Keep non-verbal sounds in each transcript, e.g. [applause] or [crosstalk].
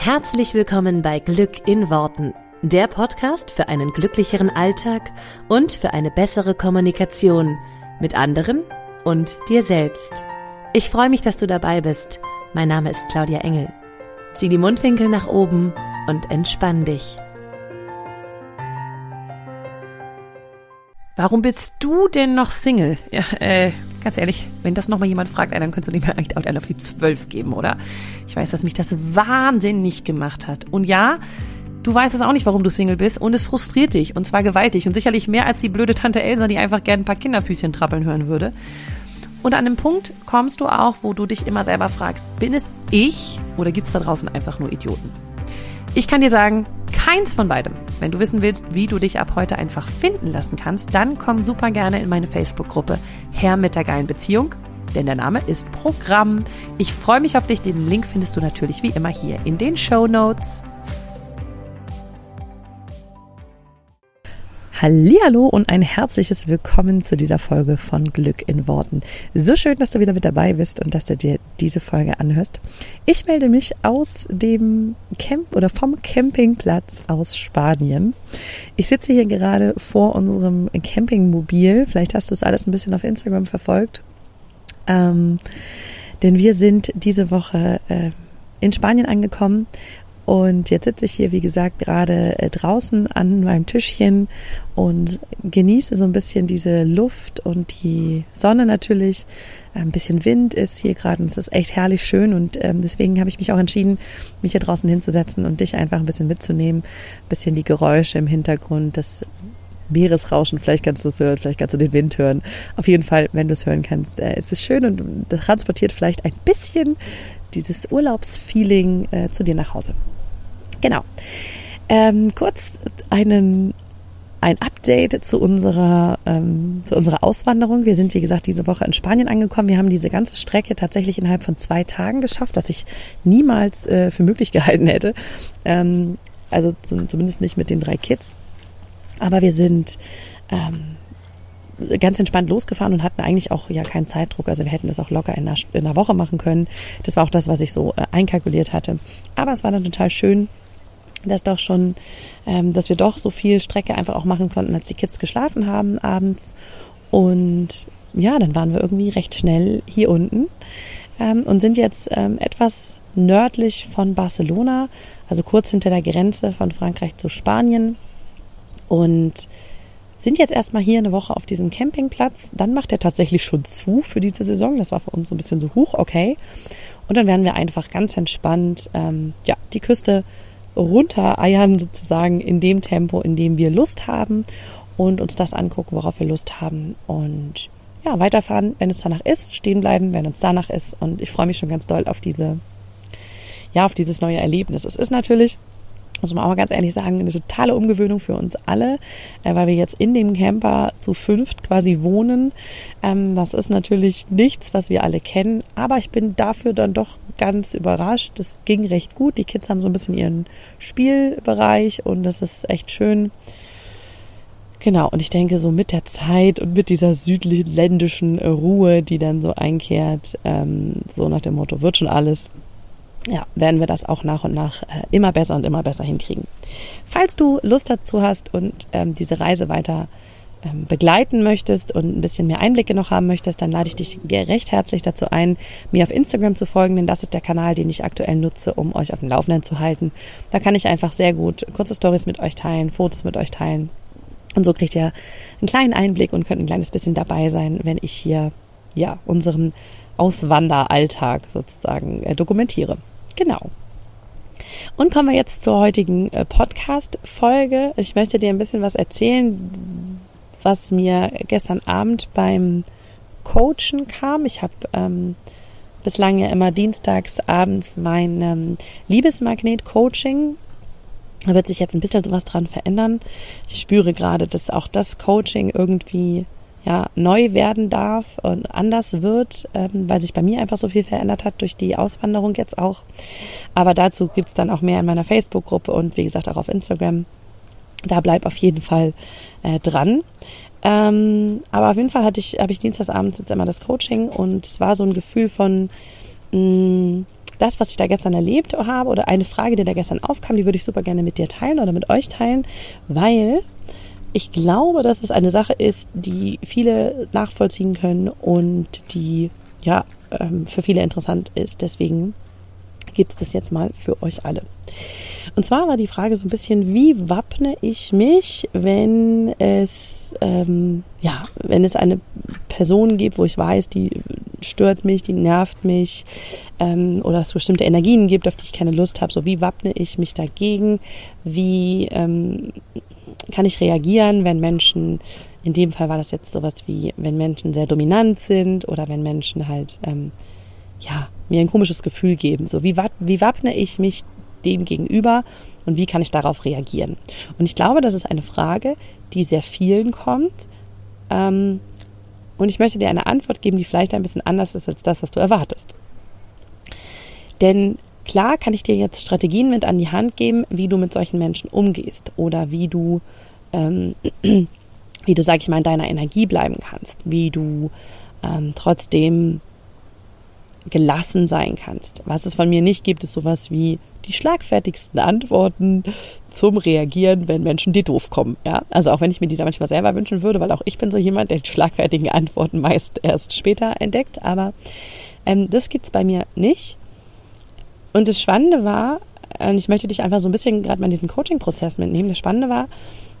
Herzlich willkommen bei Glück in Worten, der Podcast für einen glücklicheren Alltag und für eine bessere Kommunikation mit anderen und dir selbst. Ich freue mich, dass du dabei bist. Mein Name ist Claudia Engel. Zieh die Mundwinkel nach oben und entspann dich. Warum bist du denn noch Single? Ja, äh, ganz ehrlich, wenn das nochmal jemand fragt, dann könntest du mir eigentlich auch auf die zwölf geben, oder? Ich weiß, dass mich das wahnsinnig gemacht hat. Und ja, du weißt es auch nicht, warum du Single bist und es frustriert dich und zwar gewaltig und sicherlich mehr als die blöde Tante Elsa, die einfach gerne ein paar Kinderfüßchen trappeln hören würde. Und an dem Punkt kommst du auch, wo du dich immer selber fragst, bin es ich oder gibt es da draußen einfach nur Idioten? Ich kann dir sagen, keins von beidem. Wenn du wissen willst, wie du dich ab heute einfach finden lassen kannst, dann komm super gerne in meine Facebook-Gruppe Herr mit der geilen Beziehung, denn der Name ist Programm. Ich freue mich auf dich. Den Link findest du natürlich wie immer hier in den Show Notes. Hallo und ein herzliches Willkommen zu dieser Folge von Glück in Worten. So schön, dass du wieder mit dabei bist und dass du dir diese Folge anhörst. Ich melde mich aus dem Camp oder vom Campingplatz aus Spanien. Ich sitze hier gerade vor unserem Campingmobil. Vielleicht hast du es alles ein bisschen auf Instagram verfolgt. Ähm, denn wir sind diese Woche äh, in Spanien angekommen und jetzt sitze ich hier, wie gesagt, gerade äh, draußen an meinem Tischchen und genieße so ein bisschen diese Luft und die Sonne natürlich. Ein bisschen Wind ist hier gerade und es ist echt herrlich schön und ähm, deswegen habe ich mich auch entschieden, mich hier draußen hinzusetzen und dich einfach ein bisschen mitzunehmen. Ein bisschen die Geräusche im Hintergrund, das Meeresrauschen, vielleicht kannst du es hören, vielleicht kannst du den Wind hören. Auf jeden Fall, wenn du es hören kannst, äh, es ist schön und transportiert vielleicht ein bisschen dieses Urlaubsfeeling äh, zu dir nach Hause. Genau. Ähm, kurz einen ein Update zu unserer, ähm, zu unserer Auswanderung. Wir sind, wie gesagt, diese Woche in Spanien angekommen. Wir haben diese ganze Strecke tatsächlich innerhalb von zwei Tagen geschafft, was ich niemals äh, für möglich [laughs] gehalten hätte. Ähm, also zum, zumindest nicht mit den drei Kids. Aber wir sind ähm, ganz entspannt losgefahren und hatten eigentlich auch ja keinen Zeitdruck. Also wir hätten das auch locker in einer, in einer Woche machen können. Das war auch das, was ich so äh, einkalkuliert hatte. Aber es war dann total schön, dass doch schon, ähm, dass wir doch so viel Strecke einfach auch machen konnten, als die Kids geschlafen haben abends. Und ja, dann waren wir irgendwie recht schnell hier unten ähm, und sind jetzt ähm, etwas nördlich von Barcelona, also kurz hinter der Grenze von Frankreich zu Spanien. Und sind jetzt erstmal hier eine Woche auf diesem Campingplatz. Dann macht er tatsächlich schon zu für diese Saison. Das war für uns so ein bisschen so hoch, okay. Und dann werden wir einfach ganz entspannt ähm, ja, die Küste runtereiern sozusagen in dem Tempo, in dem wir Lust haben und uns das angucken, worauf wir Lust haben und ja, weiterfahren, wenn es danach ist, stehen bleiben, wenn uns danach ist und ich freue mich schon ganz doll auf diese, ja, auf dieses neue Erlebnis. Es ist natürlich muss man auch mal ganz ehrlich sagen, eine totale Umgewöhnung für uns alle, äh, weil wir jetzt in dem Camper zu fünft quasi wohnen. Ähm, das ist natürlich nichts, was wir alle kennen, aber ich bin dafür dann doch ganz überrascht. Das ging recht gut. Die Kids haben so ein bisschen ihren Spielbereich und das ist echt schön. Genau, und ich denke, so mit der Zeit und mit dieser südländischen Ruhe, die dann so einkehrt, ähm, so nach dem Motto, wird schon alles, ja, werden wir das auch nach und nach äh, immer besser und immer besser hinkriegen. Falls du Lust dazu hast und ähm, diese Reise weiter ähm, begleiten möchtest und ein bisschen mehr Einblicke noch haben möchtest, dann lade ich dich recht herzlich dazu ein, mir auf Instagram zu folgen, denn das ist der Kanal, den ich aktuell nutze, um euch auf dem Laufenden zu halten. Da kann ich einfach sehr gut kurze Stories mit euch teilen, Fotos mit euch teilen. Und so kriegt ihr einen kleinen Einblick und könnt ein kleines bisschen dabei sein, wenn ich hier ja unseren Auswanderalltag sozusagen äh, dokumentiere. Genau. Und kommen wir jetzt zur heutigen äh, Podcast-Folge. Ich möchte dir ein bisschen was erzählen, was mir gestern Abend beim Coachen kam. Ich habe ähm, bislang ja immer dienstags abends mein ähm, Liebesmagnet-Coaching. Da wird sich jetzt ein bisschen was dran verändern. Ich spüre gerade, dass auch das Coaching irgendwie ja, neu werden darf und anders wird, ähm, weil sich bei mir einfach so viel verändert hat durch die Auswanderung jetzt auch. Aber dazu gibt's dann auch mehr in meiner Facebook-Gruppe und wie gesagt auch auf Instagram. Da bleib auf jeden Fall äh, dran. Ähm, aber auf jeden Fall hatte ich, habe ich dienstagsabends jetzt immer das Coaching und es war so ein Gefühl von, mh, mm, das, was ich da gestern erlebt habe oder eine Frage, die da gestern aufkam, die würde ich super gerne mit dir teilen oder mit euch teilen, weil ich glaube, dass es eine Sache ist, die viele nachvollziehen können und die ja ähm, für viele interessant ist. Deswegen gibt es das jetzt mal für euch alle. Und zwar war die Frage so ein bisschen, wie wappne ich mich, wenn es ähm, ja, wenn es eine Person gibt, wo ich weiß, die stört mich, die nervt mich ähm, oder es bestimmte Energien gibt, auf die ich keine Lust habe. So wie wappne ich mich dagegen? Wie ähm, kann ich reagieren, wenn Menschen, in dem Fall war das jetzt sowas wie, wenn Menschen sehr dominant sind oder wenn Menschen halt, ähm, ja, mir ein komisches Gefühl geben. So, wie, wie wappne ich mich dem gegenüber und wie kann ich darauf reagieren? Und ich glaube, das ist eine Frage, die sehr vielen kommt. Ähm, und ich möchte dir eine Antwort geben, die vielleicht ein bisschen anders ist als das, was du erwartest. Denn Klar kann ich dir jetzt Strategien mit an die Hand geben, wie du mit solchen Menschen umgehst oder wie du, ähm, [clears throat] wie du, sag ich mal, in deiner Energie bleiben kannst, wie du ähm, trotzdem gelassen sein kannst. Was es von mir nicht gibt, ist sowas wie die schlagfertigsten Antworten zum Reagieren, wenn Menschen dir doof kommen. Ja, also auch wenn ich mir diese manchmal selber wünschen würde, weil auch ich bin so jemand, der die schlagfertigen Antworten meist erst später entdeckt. Aber ähm, das gibt's bei mir nicht. Und das Spannende war, und ich möchte dich einfach so ein bisschen gerade mal in diesen Coaching-Prozess mitnehmen. Das Spannende war,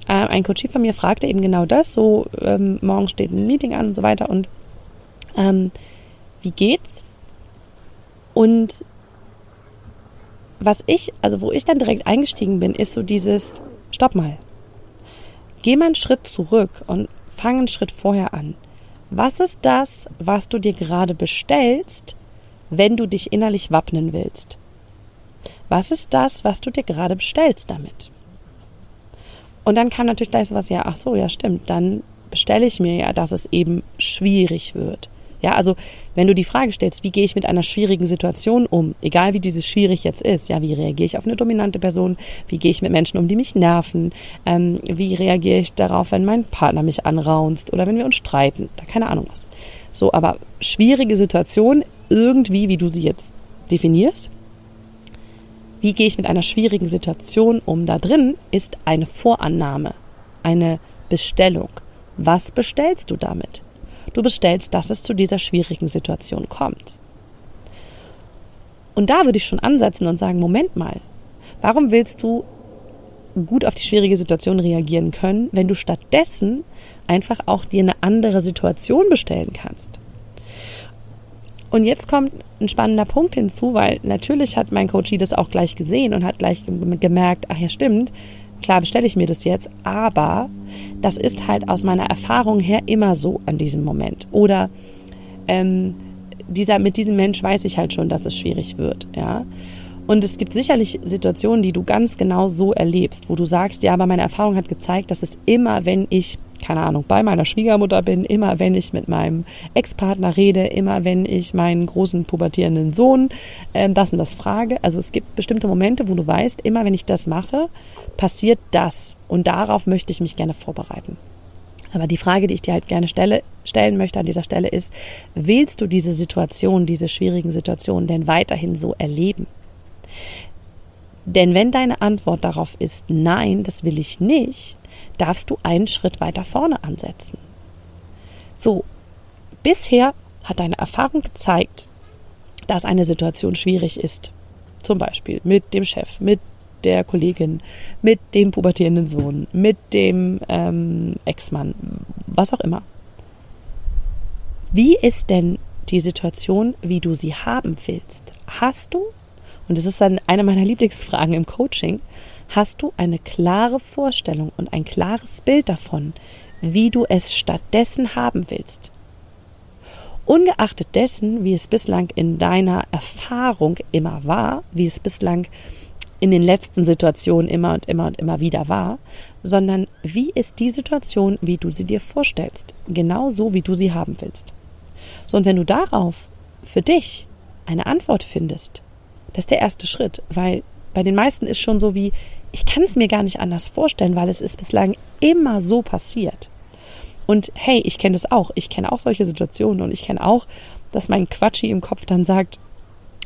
äh, ein Coach von mir fragte eben genau das, so ähm, morgen steht ein Meeting an und so weiter und ähm, wie geht's? Und was ich, also wo ich dann direkt eingestiegen bin, ist so dieses, stopp mal, geh mal einen Schritt zurück und fang einen Schritt vorher an. Was ist das, was du dir gerade bestellst, wenn du dich innerlich wappnen willst? Was ist das, was du dir gerade bestellst damit? Und dann kam natürlich gleich so was, ja, ach so, ja, stimmt, dann bestelle ich mir ja, dass es eben schwierig wird. Ja, also wenn du die Frage stellst, wie gehe ich mit einer schwierigen Situation um, egal wie dieses schwierig jetzt ist, ja, wie reagiere ich auf eine dominante Person, wie gehe ich mit Menschen um, die mich nerven, ähm, wie reagiere ich darauf, wenn mein Partner mich anraunst oder wenn wir uns streiten oder keine Ahnung was. So, aber schwierige Situation irgendwie, wie du sie jetzt definierst, wie gehe ich mit einer schwierigen Situation um? Da drin ist eine Vorannahme, eine Bestellung. Was bestellst du damit? Du bestellst, dass es zu dieser schwierigen Situation kommt. Und da würde ich schon ansetzen und sagen, Moment mal, warum willst du gut auf die schwierige Situation reagieren können, wenn du stattdessen einfach auch dir eine andere Situation bestellen kannst? Und jetzt kommt ein spannender Punkt hinzu, weil natürlich hat mein Coachie das auch gleich gesehen und hat gleich gemerkt, ach ja, stimmt, klar bestelle ich mir das jetzt, aber das ist halt aus meiner Erfahrung her immer so an diesem Moment. Oder ähm, dieser, mit diesem Mensch weiß ich halt schon, dass es schwierig wird, ja. Und es gibt sicherlich Situationen, die du ganz genau so erlebst, wo du sagst, ja, aber meine Erfahrung hat gezeigt, dass es immer, wenn ich keine Ahnung, bei meiner Schwiegermutter bin, immer wenn ich mit meinem Ex-Partner rede, immer wenn ich meinen großen pubertierenden Sohn äh, das und das frage. Also es gibt bestimmte Momente, wo du weißt, immer wenn ich das mache, passiert das. Und darauf möchte ich mich gerne vorbereiten. Aber die Frage, die ich dir halt gerne stelle, stellen möchte an dieser Stelle ist, willst du diese Situation, diese schwierigen Situationen denn weiterhin so erleben? Denn wenn deine Antwort darauf ist, nein, das will ich nicht, darfst du einen Schritt weiter vorne ansetzen. So, bisher hat deine Erfahrung gezeigt, dass eine Situation schwierig ist. Zum Beispiel mit dem Chef, mit der Kollegin, mit dem pubertierenden Sohn, mit dem ähm, Ex-Mann, was auch immer. Wie ist denn die Situation, wie du sie haben willst? Hast du, und das ist dann eine meiner Lieblingsfragen im Coaching, hast du eine klare Vorstellung und ein klares Bild davon, wie du es stattdessen haben willst. Ungeachtet dessen, wie es bislang in deiner Erfahrung immer war, wie es bislang in den letzten Situationen immer und immer und immer wieder war, sondern wie ist die Situation, wie du sie dir vorstellst, genau so, wie du sie haben willst. So, und wenn du darauf für dich eine Antwort findest, das ist der erste Schritt, weil bei den meisten ist schon so wie, ich kann es mir gar nicht anders vorstellen, weil es ist bislang immer so passiert. Und hey, ich kenne das auch. Ich kenne auch solche Situationen und ich kenne auch, dass mein Quatschi im Kopf dann sagt,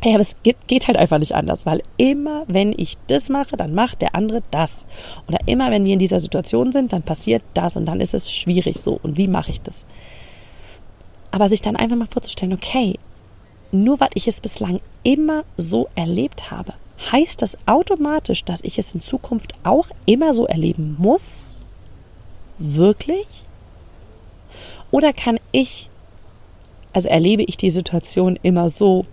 Ja, aber es geht, geht halt einfach nicht anders, weil immer, wenn ich das mache, dann macht der andere das. Oder immer, wenn wir in dieser Situation sind, dann passiert das und dann ist es schwierig so. Und wie mache ich das? Aber sich dann einfach mal vorzustellen, okay, nur weil ich es bislang immer so erlebt habe, heißt das automatisch, dass ich es in Zukunft auch immer so erleben muss? Wirklich? Oder kann ich, also erlebe ich die Situation immer so,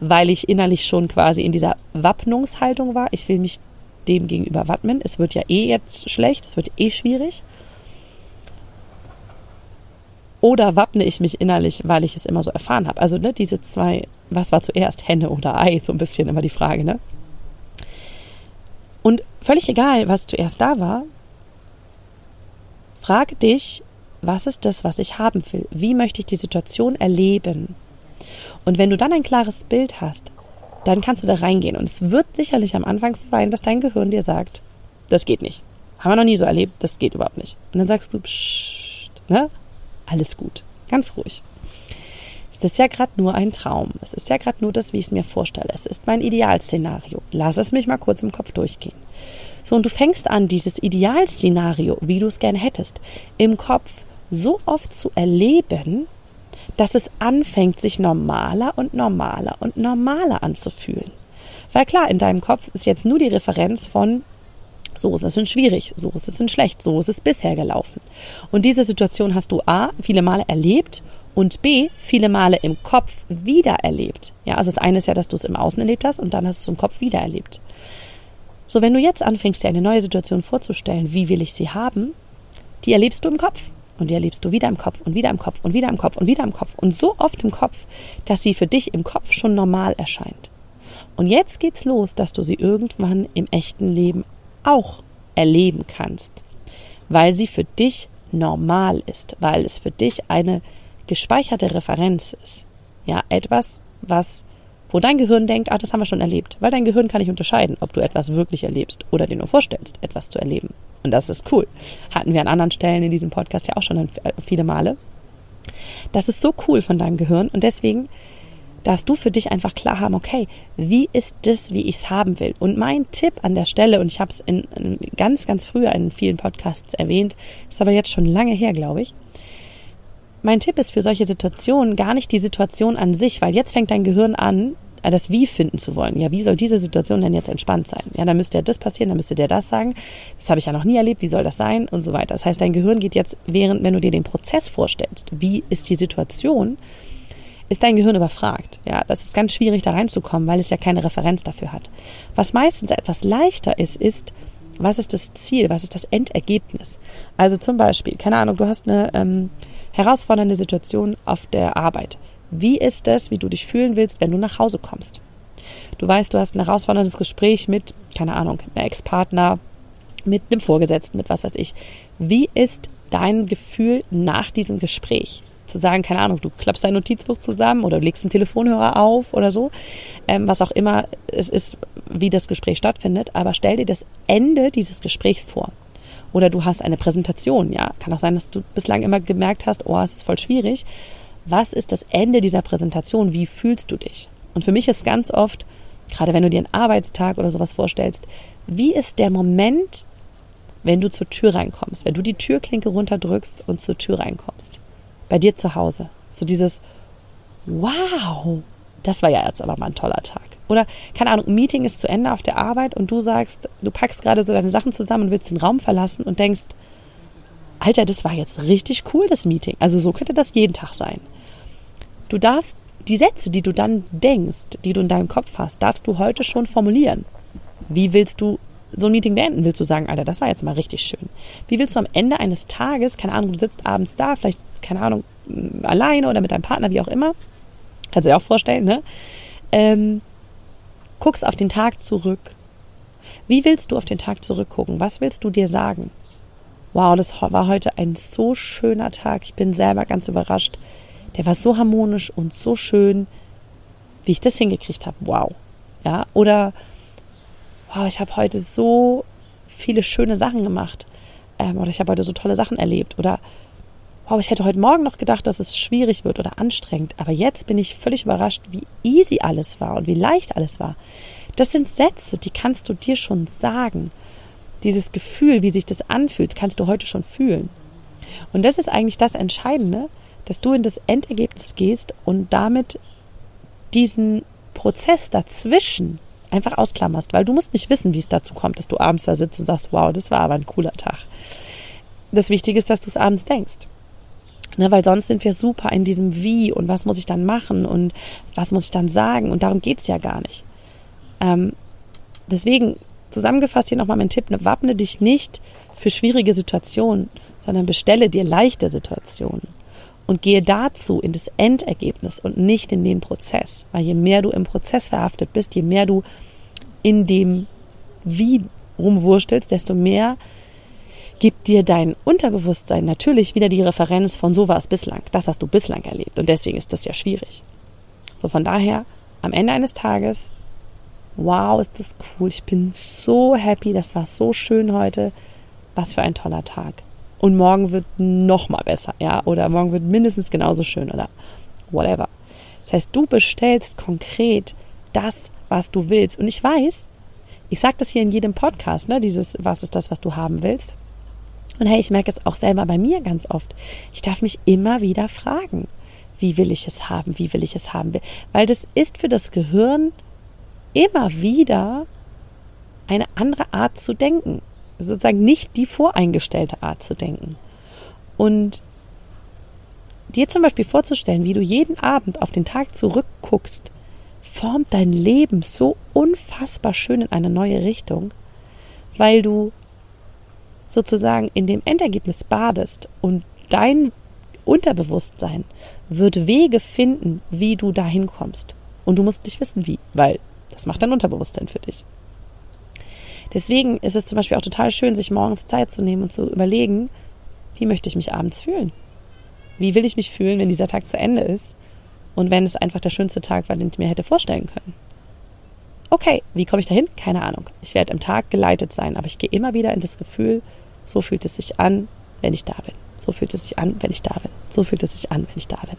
weil ich innerlich schon quasi in dieser Wappnungshaltung war. Ich will mich dem gegenüber wappnen. Es wird ja eh jetzt schlecht, es wird eh schwierig. Oder wappne ich mich innerlich, weil ich es immer so erfahren habe? Also ne, diese zwei, was war zuerst, Henne oder Ei, so ein bisschen immer die Frage, ne? Und völlig egal, was zuerst da war, frage dich, was ist das, was ich haben will? Wie möchte ich die Situation erleben? Und wenn du dann ein klares Bild hast, dann kannst du da reingehen. Und es wird sicherlich am Anfang so sein, dass dein Gehirn dir sagt, das geht nicht. Haben wir noch nie so erlebt, das geht überhaupt nicht. Und dann sagst du, pssst, ne? Alles gut. Ganz ruhig. Es ist ja gerade nur ein Traum. Es ist ja gerade nur das, wie ich es mir vorstelle. Es ist mein Idealszenario. Lass es mich mal kurz im Kopf durchgehen. So, und du fängst an, dieses Idealszenario, wie du es gerne hättest, im Kopf so oft zu erleben, dass es anfängt, sich normaler und normaler und normaler anzufühlen. Weil klar, in deinem Kopf ist jetzt nur die Referenz von so ist es in schwierig, so ist es in schlecht, so ist es bisher gelaufen. Und diese Situation hast du A, viele Male erlebt und B, viele Male im Kopf wieder erlebt. Ja, also das eine ist ja, dass du es im Außen erlebt hast und dann hast du es im Kopf wieder erlebt. So, wenn du jetzt anfängst, dir eine neue Situation vorzustellen, wie will ich sie haben, die erlebst du im Kopf. Und die erlebst du wieder im Kopf und wieder im Kopf und wieder im Kopf und wieder im Kopf und so oft im Kopf, dass sie für dich im Kopf schon normal erscheint. Und jetzt geht's los, dass du sie irgendwann im echten Leben auch erleben kannst, weil sie für dich normal ist, weil es für dich eine gespeicherte Referenz ist. Ja, etwas, was wo dein Gehirn denkt, ah, das haben wir schon erlebt, weil dein Gehirn kann nicht unterscheiden, ob du etwas wirklich erlebst oder dir nur vorstellst, etwas zu erleben. Und das ist cool. Hatten wir an anderen Stellen in diesem Podcast ja auch schon äh, viele Male. Das ist so cool von deinem Gehirn und deswegen darfst du für dich einfach klar haben, okay, wie ist das, wie ich es haben will? Und mein Tipp an der Stelle, und ich habe es in, in, ganz, ganz früher in vielen Podcasts erwähnt, ist aber jetzt schon lange her, glaube ich. Mein Tipp ist für solche Situationen gar nicht die Situation an sich, weil jetzt fängt dein Gehirn an, äh, das Wie finden zu wollen. Ja, wie soll diese Situation denn jetzt entspannt sein? Ja, dann müsste ja das passieren, dann müsste der das sagen. Das habe ich ja noch nie erlebt, wie soll das sein? Und so weiter. Das heißt, dein Gehirn geht jetzt, während, wenn du dir den Prozess vorstellst, wie ist die Situation, ist dein Gehirn überfragt. Ja, das ist ganz schwierig da reinzukommen, weil es ja keine Referenz dafür hat. Was meistens etwas leichter ist, ist, was ist das Ziel, was ist das Endergebnis? Also zum Beispiel, keine Ahnung, du hast eine ähm, herausfordernde Situation auf der Arbeit. Wie ist es, wie du dich fühlen willst, wenn du nach Hause kommst? Du weißt, du hast ein herausforderndes Gespräch mit, keine Ahnung, einem Ex-Partner, mit einem Vorgesetzten, mit was weiß ich. Wie ist dein Gefühl nach diesem Gespräch? Zu sagen, keine Ahnung, du klappst dein Notizbuch zusammen oder legst einen Telefonhörer auf oder so, ähm, was auch immer es ist, wie das Gespräch stattfindet, aber stell dir das Ende dieses Gesprächs vor. Oder du hast eine Präsentation, ja. Kann auch sein, dass du bislang immer gemerkt hast, oh, es ist voll schwierig was ist das Ende dieser Präsentation? Wie fühlst du dich? Und für mich ist ganz oft, gerade wenn du dir einen Arbeitstag oder sowas vorstellst, wie ist der Moment, wenn du zur Tür reinkommst, wenn du die Türklinke runterdrückst und zur Tür reinkommst? Bei dir zu Hause. So dieses, wow, das war ja jetzt aber mal ein toller Tag. Oder, keine Ahnung, ein Meeting ist zu Ende auf der Arbeit und du sagst, du packst gerade so deine Sachen zusammen und willst den Raum verlassen und denkst, Alter, das war jetzt richtig cool, das Meeting. Also so könnte das jeden Tag sein. Du darfst die Sätze, die du dann denkst, die du in deinem Kopf hast, darfst du heute schon formulieren. Wie willst du so ein Meeting beenden? Willst du sagen, Alter, das war jetzt mal richtig schön? Wie willst du am Ende eines Tages, keine Ahnung, du sitzt abends da, vielleicht, keine Ahnung, alleine oder mit deinem Partner, wie auch immer, kannst du dir auch vorstellen, ne? Ähm, guckst auf den Tag zurück. Wie willst du auf den Tag zurückgucken? Was willst du dir sagen? Wow, das war heute ein so schöner Tag. Ich bin selber ganz überrascht, der war so harmonisch und so schön, wie ich das hingekriegt habe. Wow. Ja, oder wow, ich habe heute so viele schöne Sachen gemacht. Ähm, oder ich habe heute so tolle Sachen erlebt. Oder wow, ich hätte heute Morgen noch gedacht, dass es schwierig wird oder anstrengend, aber jetzt bin ich völlig überrascht, wie easy alles war und wie leicht alles war. Das sind Sätze, die kannst du dir schon sagen. Dieses Gefühl, wie sich das anfühlt, kannst du heute schon fühlen. Und das ist eigentlich das Entscheidende, dass du in das Endergebnis gehst und damit diesen Prozess dazwischen einfach ausklammerst, weil du musst nicht wissen, wie es dazu kommt, dass du abends da sitzt und sagst, wow, das war aber ein cooler Tag. Das Wichtige ist, dass du es abends denkst. Ne, weil sonst sind wir super in diesem Wie und was muss ich dann machen und was muss ich dann sagen und darum geht es ja gar nicht. Ähm, deswegen zusammengefasst hier nochmal mein Tipp, ne, wappne dich nicht für schwierige Situationen, sondern bestelle dir leichte Situationen und gehe dazu in das Endergebnis und nicht in den Prozess. Weil je mehr du im Prozess verhaftet bist, je mehr du in dem Wie rumwurstelst, desto mehr gibt dir dein Unterbewusstsein natürlich wieder die Referenz von so war es bislang. Das hast du bislang erlebt und deswegen ist das ja schwierig. So von daher, am Ende eines Tages, wow, ist das cool. Ich bin so happy, das war so schön heute. Was für ein toller Tag und morgen wird noch mal besser, ja, oder morgen wird mindestens genauso schön oder whatever. Das heißt, du bestellst konkret das, was du willst. Und ich weiß, ich sage das hier in jedem Podcast, ne, dieses, was ist das, was du haben willst? Und hey, ich merke es auch selber bei mir ganz oft. Ich darf mich immer wieder fragen, wie will ich es haben, wie will ich es haben, weil das ist für das Gehirn immer wieder eine andere Art zu denken sozusagen nicht die voreingestellte Art zu denken. Und dir zum Beispiel vorzustellen, wie du jeden Abend auf den Tag zurückguckst, formt dein Leben so unfassbar schön in eine neue Richtung, weil du sozusagen in dem Endergebnis badest und dein Unterbewusstsein wird Wege finden, wie du dahin kommst. Und du musst nicht wissen, wie, weil das macht dein Unterbewusstsein für dich. Deswegen ist es zum Beispiel auch total schön, sich morgens Zeit zu nehmen und zu überlegen, wie möchte ich mich abends fühlen? Wie will ich mich fühlen, wenn dieser Tag zu Ende ist? Und wenn es einfach der schönste Tag war, den ich mir hätte vorstellen können. Okay, wie komme ich dahin? Keine Ahnung. Ich werde im Tag geleitet sein, aber ich gehe immer wieder in das Gefühl, so fühlt es sich an, wenn ich da bin. So fühlt es sich an, wenn ich da bin. So fühlt es sich an, wenn ich da bin.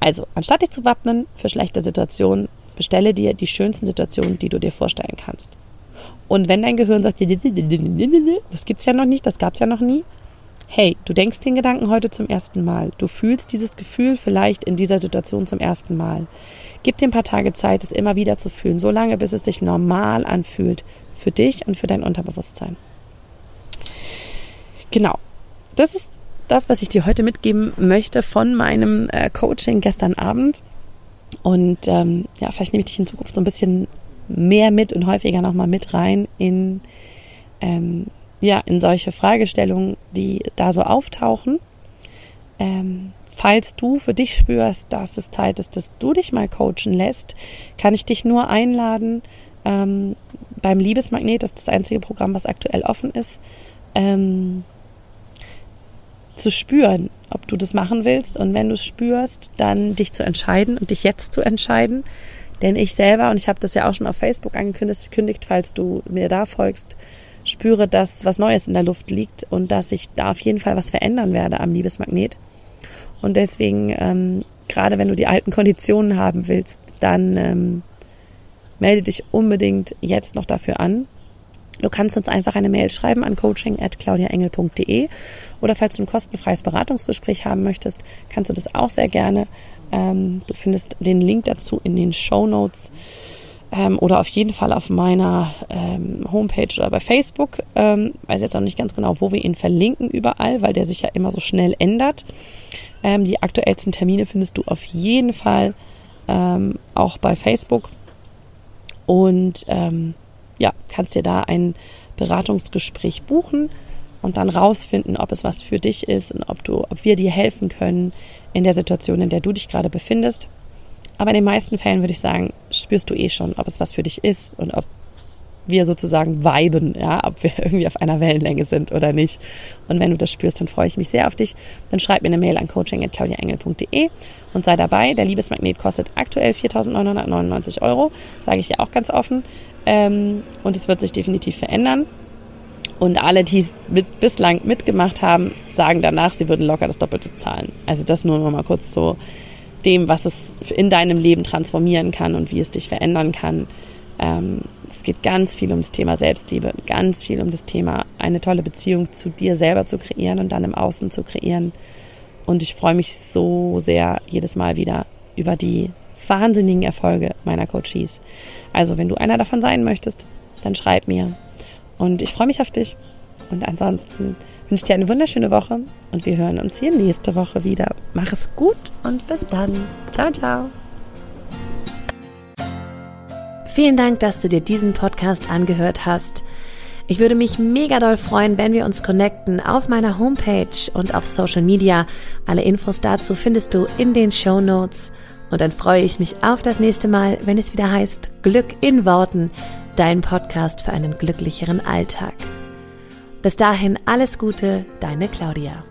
Also, anstatt dich zu wappnen für schlechte Situationen, bestelle dir die schönsten Situationen, die du dir vorstellen kannst. Und wenn dein Gehirn sagt, das gibt's ja noch nicht, das gab's ja noch nie, hey, du denkst den Gedanken heute zum ersten Mal. Du fühlst dieses Gefühl vielleicht in dieser Situation zum ersten Mal. Gib dir ein paar Tage Zeit, es immer wieder zu fühlen, so lange, bis es sich normal anfühlt für dich und für dein Unterbewusstsein. Genau. Das ist das, was ich dir heute mitgeben möchte von meinem äh, Coaching gestern Abend. Und ähm, ja, vielleicht nehme ich dich in Zukunft so ein bisschen mehr mit und häufiger nochmal mit rein in, ähm, ja, in solche Fragestellungen, die da so auftauchen. Ähm, falls du für dich spürst, dass es Zeit ist, dass du dich mal coachen lässt, kann ich dich nur einladen. Ähm, beim Liebesmagnet, das ist das einzige Programm, was aktuell offen ist, ähm, zu spüren, ob du das machen willst. Und wenn du es spürst, dann dich zu entscheiden und dich jetzt zu entscheiden, denn ich selber, und ich habe das ja auch schon auf Facebook angekündigt, falls du mir da folgst, spüre, dass was Neues in der Luft liegt und dass ich da auf jeden Fall was verändern werde am Liebesmagnet. Und deswegen, ähm, gerade wenn du die alten Konditionen haben willst, dann ähm, melde dich unbedingt jetzt noch dafür an. Du kannst uns einfach eine Mail schreiben an coaching@claudiaengel.de oder falls du ein kostenfreies Beratungsgespräch haben möchtest, kannst du das auch sehr gerne ähm, du findest den Link dazu in den Show Notes ähm, oder auf jeden Fall auf meiner ähm, Homepage oder bei Facebook. Ähm, weiß jetzt auch nicht ganz genau, wo wir ihn verlinken überall, weil der sich ja immer so schnell ändert. Ähm, die aktuellsten Termine findest du auf jeden Fall ähm, auch bei Facebook. Und ähm, ja, kannst dir da ein Beratungsgespräch buchen und dann rausfinden, ob es was für dich ist und ob du, ob wir dir helfen können, in der Situation, in der du dich gerade befindest. Aber in den meisten Fällen würde ich sagen, spürst du eh schon, ob es was für dich ist und ob wir sozusagen viben, ja, ob wir [laughs] irgendwie auf einer Wellenlänge sind oder nicht. Und wenn du das spürst, dann freue ich mich sehr auf dich. Dann schreib mir eine Mail an coaching.claudiaengel.de und sei dabei. Der Liebesmagnet kostet aktuell 4.999 Euro, sage ich ja auch ganz offen. Ähm, und es wird sich definitiv verändern. Und alle, die es mit, bislang mitgemacht haben, sagen danach, sie würden locker das Doppelte zahlen. Also das nur noch mal kurz so dem, was es in deinem Leben transformieren kann und wie es dich verändern kann. Ähm, es geht ganz viel um das Thema Selbstliebe, ganz viel um das Thema, eine tolle Beziehung zu dir selber zu kreieren und dann im Außen zu kreieren. Und ich freue mich so sehr jedes Mal wieder über die wahnsinnigen Erfolge meiner Coaches. Also wenn du einer davon sein möchtest, dann schreib mir. Und ich freue mich auf dich. Und ansonsten wünsche dir eine wunderschöne Woche und wir hören uns hier nächste Woche wieder. Mach es gut und bis dann. Ciao, ciao. Vielen Dank, dass du dir diesen Podcast angehört hast. Ich würde mich mega doll freuen, wenn wir uns connecten auf meiner Homepage und auf Social Media. Alle Infos dazu findest du in den Show Notes. Und dann freue ich mich auf das nächste Mal, wenn es wieder heißt Glück in Worten, dein Podcast für einen glücklicheren Alltag. Bis dahin alles Gute, deine Claudia.